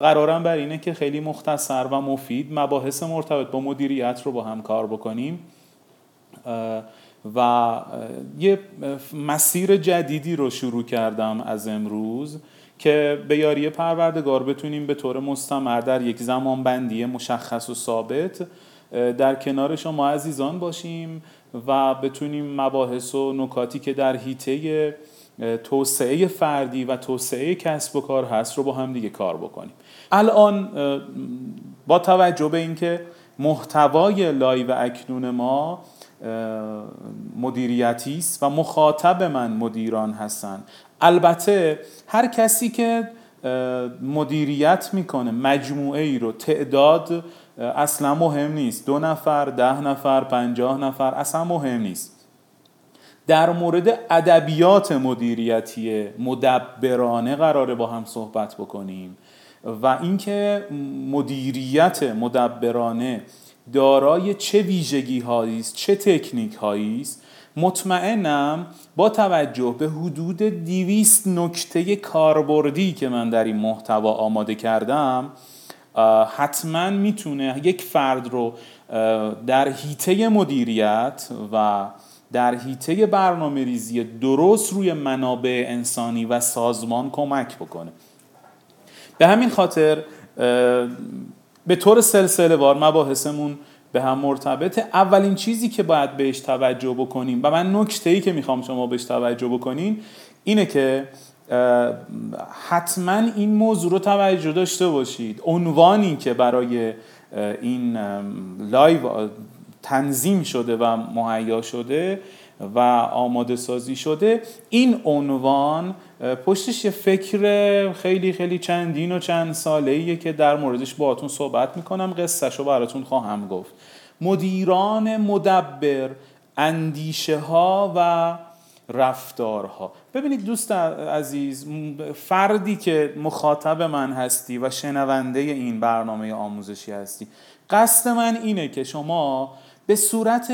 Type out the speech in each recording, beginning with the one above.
قرارم بر اینه که خیلی مختصر و مفید مباحث مرتبط با مدیریت رو با هم کار بکنیم. و یه مسیر جدیدی رو شروع کردم از امروز که به یاری پروردگار بتونیم به طور مستمر در یک زمان بندی مشخص و ثابت در کنار شما عزیزان باشیم و بتونیم مباحث و نکاتی که در حیطه توسعه فردی و توسعه کسب و کار هست رو با هم دیگه کار بکنیم. الان با توجه به اینکه محتوای live اکنون ما مدیریتی است و مخاطب من مدیران هستن البته هر کسی که مدیریت می‌کنه مجموعه ای رو تعداد اصلا مهم نیست. دو نفر ده نفر پنجاه نفر اصلا مهم نیست. در مورد ادبیات مدیریتی مدبرانه قراره با هم صحبت بکنیم و اینکه مدیریت مدبرانه دارای چه ویژگی هایی است چه تکنیک هایی است مطمئنم با توجه به حدود دیویست نکته کاربردی که من در این محتوا آماده کردم حتما می‌تونه یک فرد رو در حیطه مدیریت و در حیطه برنامه ریزی درست روی منابع انسانی و سازمان کمک بکنه. به همین خاطر به طور سلسله وار مباحثمون به هم مرتبطه اولین چیزی که باید بهش توجه بکنیم و من نکته ای که می‌خوام شما بهش توجه بکنین اینه که حتما این موضوع رو توجه داشته باشید. عنوانی که برای این لایو تنظیم شده و مهیا شده و آماده سازی شده. این عنوان پشتش یه فکر خیلی خیلی چندین و چند ساله ایه که در موردش باهاتون صحبت می‌کنم. قصهش رو براتون خواهم گفت. مدیران مدبر اندیشه ها و رفتارها. ببینید دوست عزیز فردی که مخاطب من هستی و شنونده این برنامه آموزشی هستی قصد من اینه که شما به صورت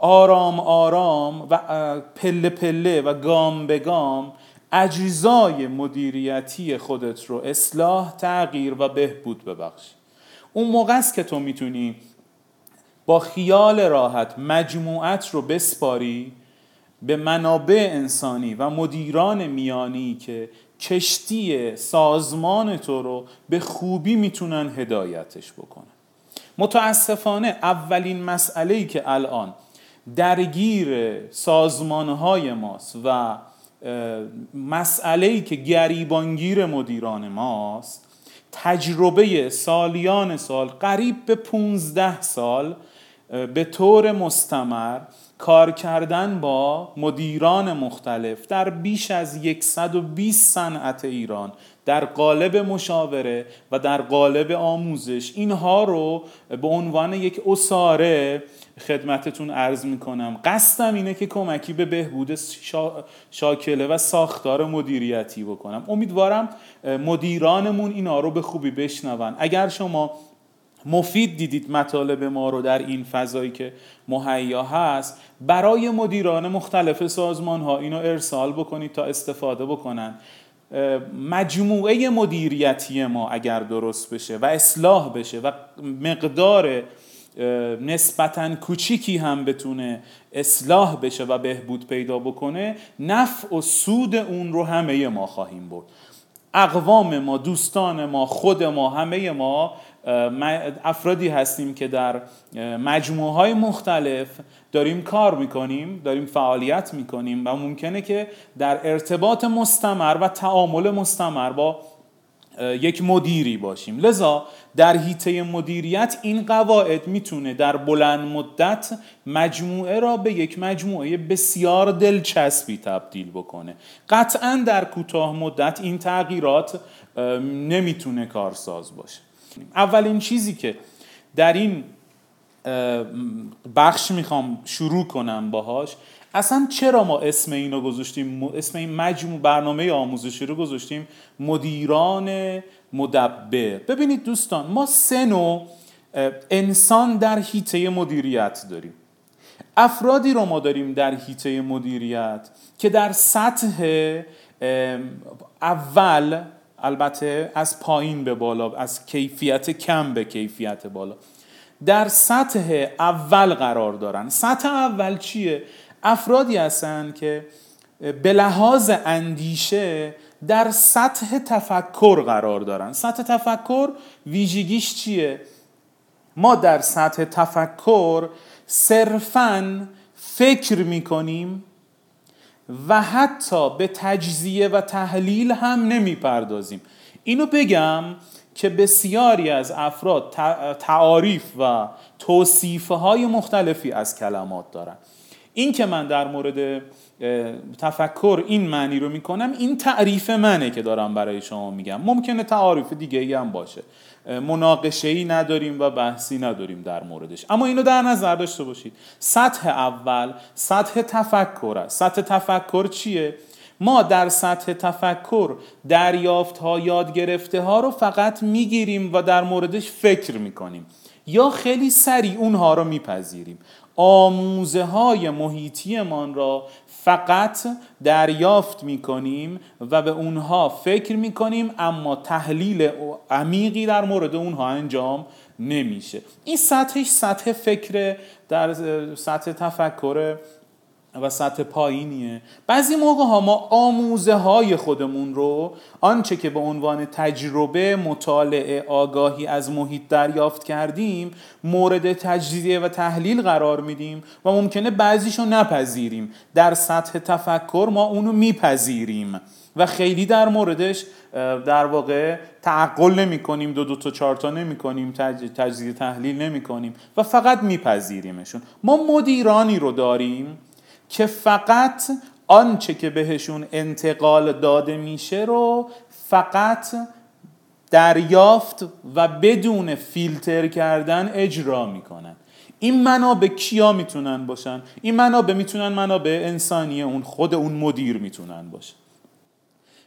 آرام آرام و پله پله و گام به گام اجزای مدیریتی خودت رو اصلاح تغییر و بهبود ببخشی اون موقع است که تو می‌تونی با خیال راحت مجموعت رو بسپاری به منابع انسانی و مدیران میانی که کشتی سازمان تو رو به خوبی می‌تونن هدایتش بکنن. متاسفانه اولین مسئله ای که الان درگیر سازمانهای ماست و مسئله ای که گریبانگیر مدیران ماست تجربه سالیان سال قریب به 15 سال به طور مستمر کار کردن با مدیران مختلف در بیش از 120 صنعت ایران در قالب مشاوره و در قالب آموزش. اینها رو به عنوان یک اساره خدمتتون عرض می‌کنم. قصدم اینه که کمکی به بهبود شاکله و ساختار مدیریتی بکنم. امیدوارم مدیرانمون اینا رو به خوبی بشنون. اگر شما مفید دیدید مطالب ما رو در این فضایی که مهیا هست برای مدیران مختلف سازمان ها اینو ارسال بکنید تا استفاده بکنن. مجموعه مدیریتی ما اگر درست بشه و اصلاح بشه و مقدار نسبتا کوچیکی هم بتونه اصلاح بشه و بهبود پیدا بکنه نفع و سود اون رو همه ما خواهیم برد. اقوام ما دوستان ما خود ما همه ما افرادی هستیم که در مجموعه های مختلف داریم کار می‌کنیم داریم فعالیت می‌کنیم و ممکنه که در ارتباط مستمر و تعامل مستمر با یک مدیری باشیم. لذا در حیطه مدیریت این قواعد می‌تونه در بلند مدت مجموعه را به یک مجموعه بسیار دلچسبی تبدیل بکنه. قطعا در کوتاه مدت این تغییرات نمی‌تونه کارساز باشه. اولین چیزی که در این بخش می‌خوام شروع کنم باهاش اصلا چرا ما اسم اینو گذاشتیم؟ اسم این مجموع برنامه آموزشی رو گذاشتیم مدیران مدبر. ببینید دوستان ما سه نوع انسان در حیطه مدیریت داریم. افرادی رو ما داریم در حیطه مدیریت که در سطح اول البته از پایین به بالا از کیفیت کم به کیفیت بالا در سطح اول قرار دارن سطح اول چیه؟ افرادی هستن که به لحاظ اندیشه در سطح تفکر قرار دارن سطح تفکر ویژگیش چیه؟ ما در سطح تفکر صرفا فکر می‌کنیم و حتی به تجزیه و تحلیل هم نمی‌پردازیم. اینو بگم که بسیاری از افراد تعاریف و توصیفه های مختلفی از کلمات دارن. این که من در مورد تفکر این معنی رو می‌کنم این تعریف منه که دارم برای شما میگم. ممکنه تعاریف دیگه ای هم باشه. مناقشه ای نداریم و بحثی نداریم در موردش. اما اینو در نظر داشته باشید. سطح اول سطح تفکر است. سطح تفکر چیه؟ ما در سطح تفکر دریافت ها یاد گرفته ها رو فقط می‌گیریم و در موردش فکر می‌کنیم. یا خیلی سریع اونها رو میپذیریم. آموزه های محیطیمان را فقط دریافت می کنیم و به اونها فکر می کنیم اما تحلیل عمیقی در مورد اونها انجام نمیشه. این سطحش سطح فکر در سطح تفکر و سطح پایینیه. بعضی موقع ها ما آموزه های خودمون رو آنچه که به عنوان تجربه مطالعه آگاهی از محیط دریافت کردیم مورد تجزیه و تحلیل قرار میدیم و ممکنه بعضیش رو نپذیریم. در سطح تفکر ما اونو میپذیریم و خیلی در موردش در واقع تعقل نمی کنیم دو دو تا چهار تا نمی کنیم تجزیه تحلیل نمی کنیم و فقط میپذیریمشون. ما مدیرانی رو داریم. که فقط آنچه که بهشون انتقال داده میشه رو فقط دریافت و بدون فیلتر کردن اجرا می‌کنن. این منابع کیا می‌تونن باشن؟ این منابع می‌تونن منابع انسانی اون خود اون مدیر می‌تونن باشن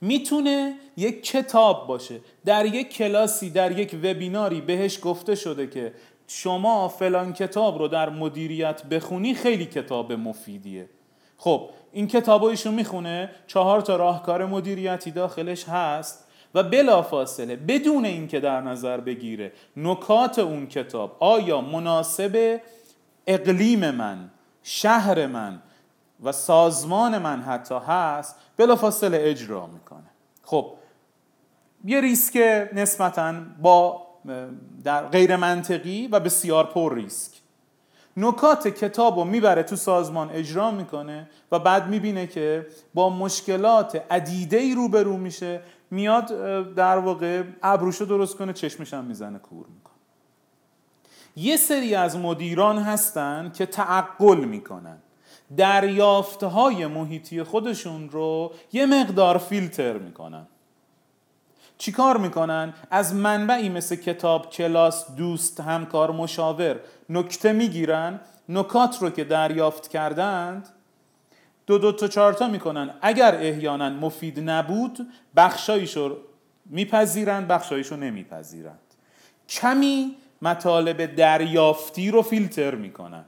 می‌تونه یک کتاب باشه. در یک کلاسی در یک وبیناری بهش گفته شده که شما فلان کتاب رو در مدیریت بخونی خیلی کتاب مفیدیه. خب این کتاب ایشون می‌خونه چهار تا راهکار مدیریتی داخلش هست و بلافاصله بدون اینکه در نظر بگیره نکات اون کتاب آیا مناسب اقلیم من شهر من و سازمان من حتی هست بلافاصله اجرا می‌کنه. خب یه ریسک نسبتا با در غیر منطقی و بسیار پر ریسک. نکات کتاب رو می‌بره تو سازمان اجرا می‌کنه و بعد می‌بینه که با مشکلات عدیده ای روبرو میشه میاد در واقع ابروشو درست کنه چشمش هم می‌زنه کور می‌کنه. یه سری از مدیران هستن که تعقل می‌کنن. دریافتهای محیطی خودشون رو یه مقدار فیلتر می‌کنن. چیکار می‌کنن؟ از منبعی مثل کتاب کلاس دوست همکار مشاور. نکته می‌گیرن نکات رو که دریافت کردند دو دو تا چارتا می‌کنن. اگر احیانا مفید نبود بخشاییش رو میپذیرند بخشاییش رو نمیپذیرند. کمی مطالب دریافتی رو فیلتر می‌کنن.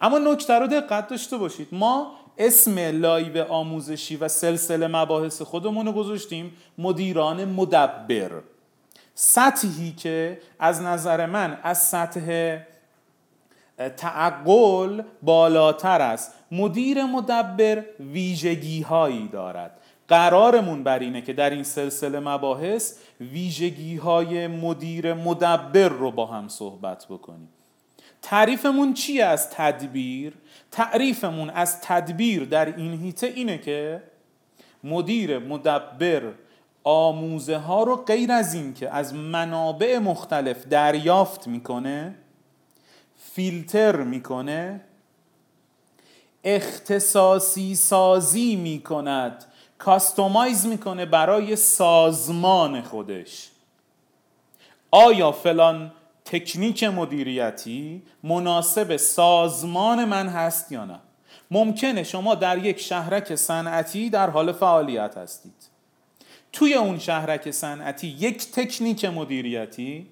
اما نکته رو دقت داشته باشید. ما اسم لایو آموزشی و سلسله مباحث خودمون رو گذاشتیم. مدیران مدبر. سطحی که از نظر من از سطح تعقل بالاتر است. مدیر مدبر ویژگی هایی دارد. قرارمون بر اینه که در این سلسله مباحث ویژگی های مدیر مدبر رو با هم صحبت بکنیم. تعریفمون چیه از تدبیر؟ تعریفمون از تدبیر در این هیته اینه که مدیر مدبر آموزه ها رو غیر از این که از منابع مختلف دریافت می‌کنه فیلتر می‌کنه اختصاصی سازی می‌کند کاستومایز می‌کنه برای سازمان خودش آیا فلان تکنیک مدیریتی مناسب سازمان من هست یا نه؟ ممکنه شما در یک شهرک صنعتی در حال فعالیت هستید. توی اون شهرک صنعتی یک تکنیک مدیریتی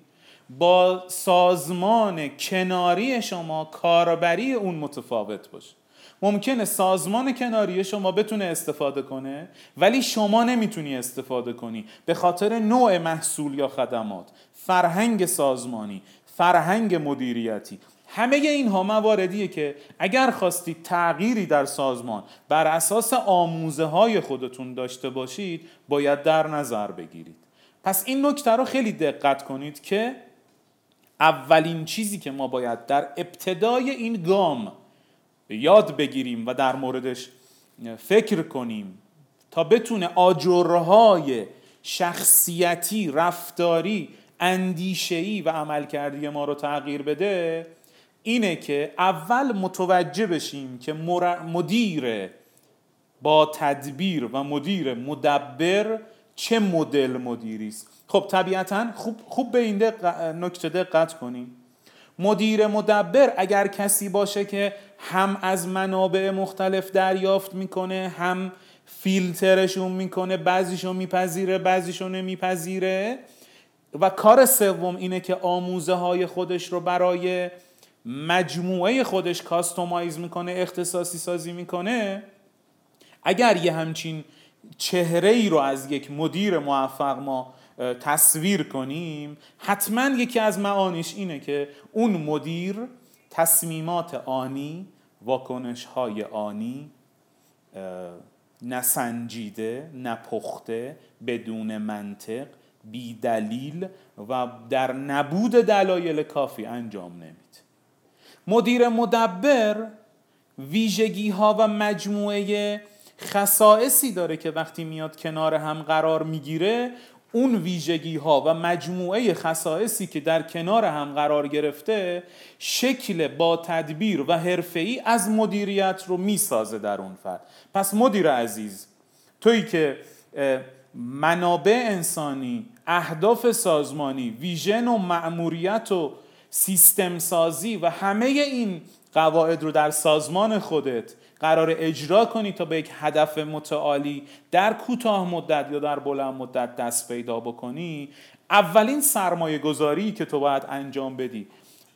با سازمان کناری شما کاربری اون متفاوت باشه. ممکنه سازمان کناری شما بتونه استفاده کنه ولی شما نمی‌تونی استفاده کنی. به خاطر نوع محصول یا خدمات. فرهنگ سازمانی فرهنگ مدیریتی. همه اینها مواردیه که اگر خواستید تغییری در سازمان بر اساس آموزه های خودتون داشته باشید باید در نظر بگیرید. پس این نکته رو خیلی دقت کنید که اولین چیزی که ما باید در ابتدای این گام یاد بگیریم و در موردش فکر کنیم تا بتونه آجرهای شخصیتی رفتاری اندیشهی و عملکردی ما رو تغییر بده اینه که اول متوجه بشیم که مدیر با تدبیر و مدیر مدبر چه مدل مدیری است خب طبیعتا خوب, خوب به این نکته دقت کنیم. مدیر مدبر اگر کسی باشه که هم از منابع مختلف دریافت می‌کنه هم فیلترشون می‌کنه بعضیشون میپذیره بعضیشون نمیپذیره. و کار سوم اینه که آموزه های خودش رو برای مجموعه خودش کاستومایز می‌کنه اختصاصی سازی می‌کنه. اگر یه همچین چهره ای رو از یک مدیر موفق ما تصویر کنیم حتما یکی از معانیش اینه که اون مدیر تصمیمات آنی واکنش های آنی نسنجیده نپخته بدون منطق بی دلیل و در نبود دلایل کافی انجام نمید. مدیر مدبر ویژگی ها و مجموعه خصائصی داره که وقتی میاد کنار هم قرار می‌گیره اون ویژگی ها و مجموعه خصائصی که در کنار هم قرار گرفته شکل با تدبیر و حرفه‌ای از مدیریت رو می‌سازه در اون فرد. پس مدیر عزیز تویی که منابع انسانی اهداف سازمانی ویژن و مأموریت و سیستم سازی و همه این قواعد رو در سازمان خودت قرار اجرا کنی تا به یک هدف متعالی در کوتاه مدت یا در بلند مدت دست پیدا بکنی. اولین سرمایه گذاری که تو باید انجام بدی.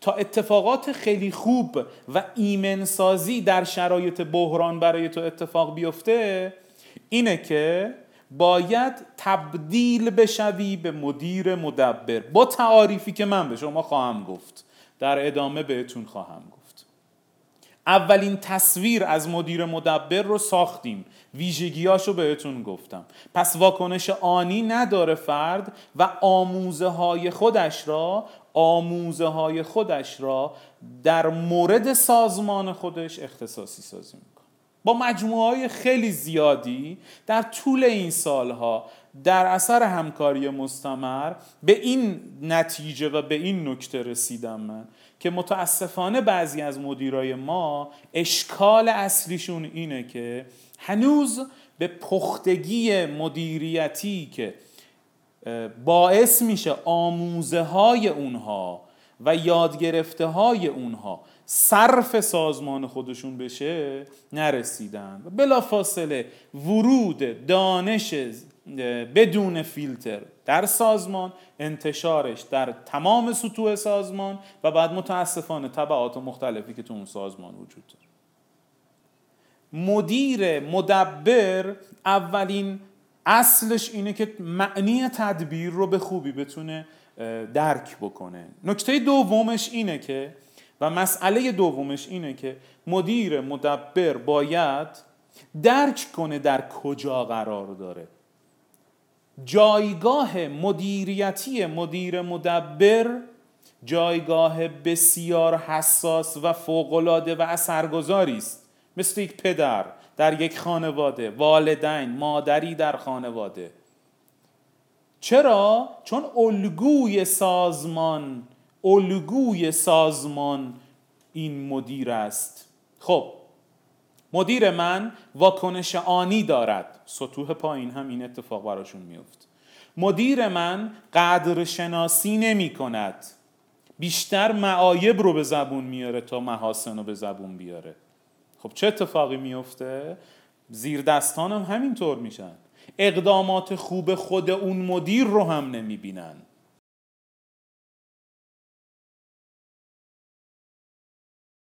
تا اتفاقات خیلی خوب و ایمنسازی در شرایط بحران برای تو اتفاق بیفته اینه که باید تبدیل بشوی به مدیر مدبر. با تعاریفی که من به شما خواهم گفت. در ادامه بهتون خواهم گفت. اولین تصویر از مدیر مدبر رو ساختیم. ویژگیاشو بهتون گفتم. پس واکنش آنی نداره فرد و آموزه های خودش را آموزه های خودش را در مورد سازمان خودش اختصاصی سازی می‌کنه با مجموعه های خیلی زیادی در طول این سالها در اثر همکاری مستمر به این نتیجه و به این نکته رسیدم من که متاسفانه بعضی از مدیرای ما اشکال اصلیشون اینه که هنوز به پختگی مدیریتی که باعث میشه آموزه های اونها و یادگرفته های اونها صرف سازمان خودشون بشه نرسیدن. و بلا فاصله ورود دانش بدون فیلتر در سازمان انتشارش در تمام سطوح سازمان و بعد متاسفانه طبعات مختلفی که تو اون سازمان وجود داره. مدیر مدبر اولین اصلش اینه که معنی تدبیر رو به خوبی بتونه درک بکنه. نکته دومش اینه که و مسئله دومش اینه که مدیر مدبر باید درک کنه در کجا قرار داره. جایگاه مدیریتی مدیر مدبر جایگاه بسیار حساس و فوقالعاده و اثرگذاری است. مثل یک پدر در یک خانواده والدین مادری در خانواده. چرا؟ چون الگوی سازمان الگوی سازمان این مدیر است. خب مدیر من واکنش آنی دارد. سطوح پایین هم این اتفاق براشون میفت مدیر من قدر شناسی نمی کند. بیشتر معایب رو به زبون میاره تا محاسن رو به زبون بیاره. خب چه اتفاقی میفته؟ زیر دستان هم همینطور میشن. اقدامات خوب خود اون مدیر رو هم نمی‌بینن.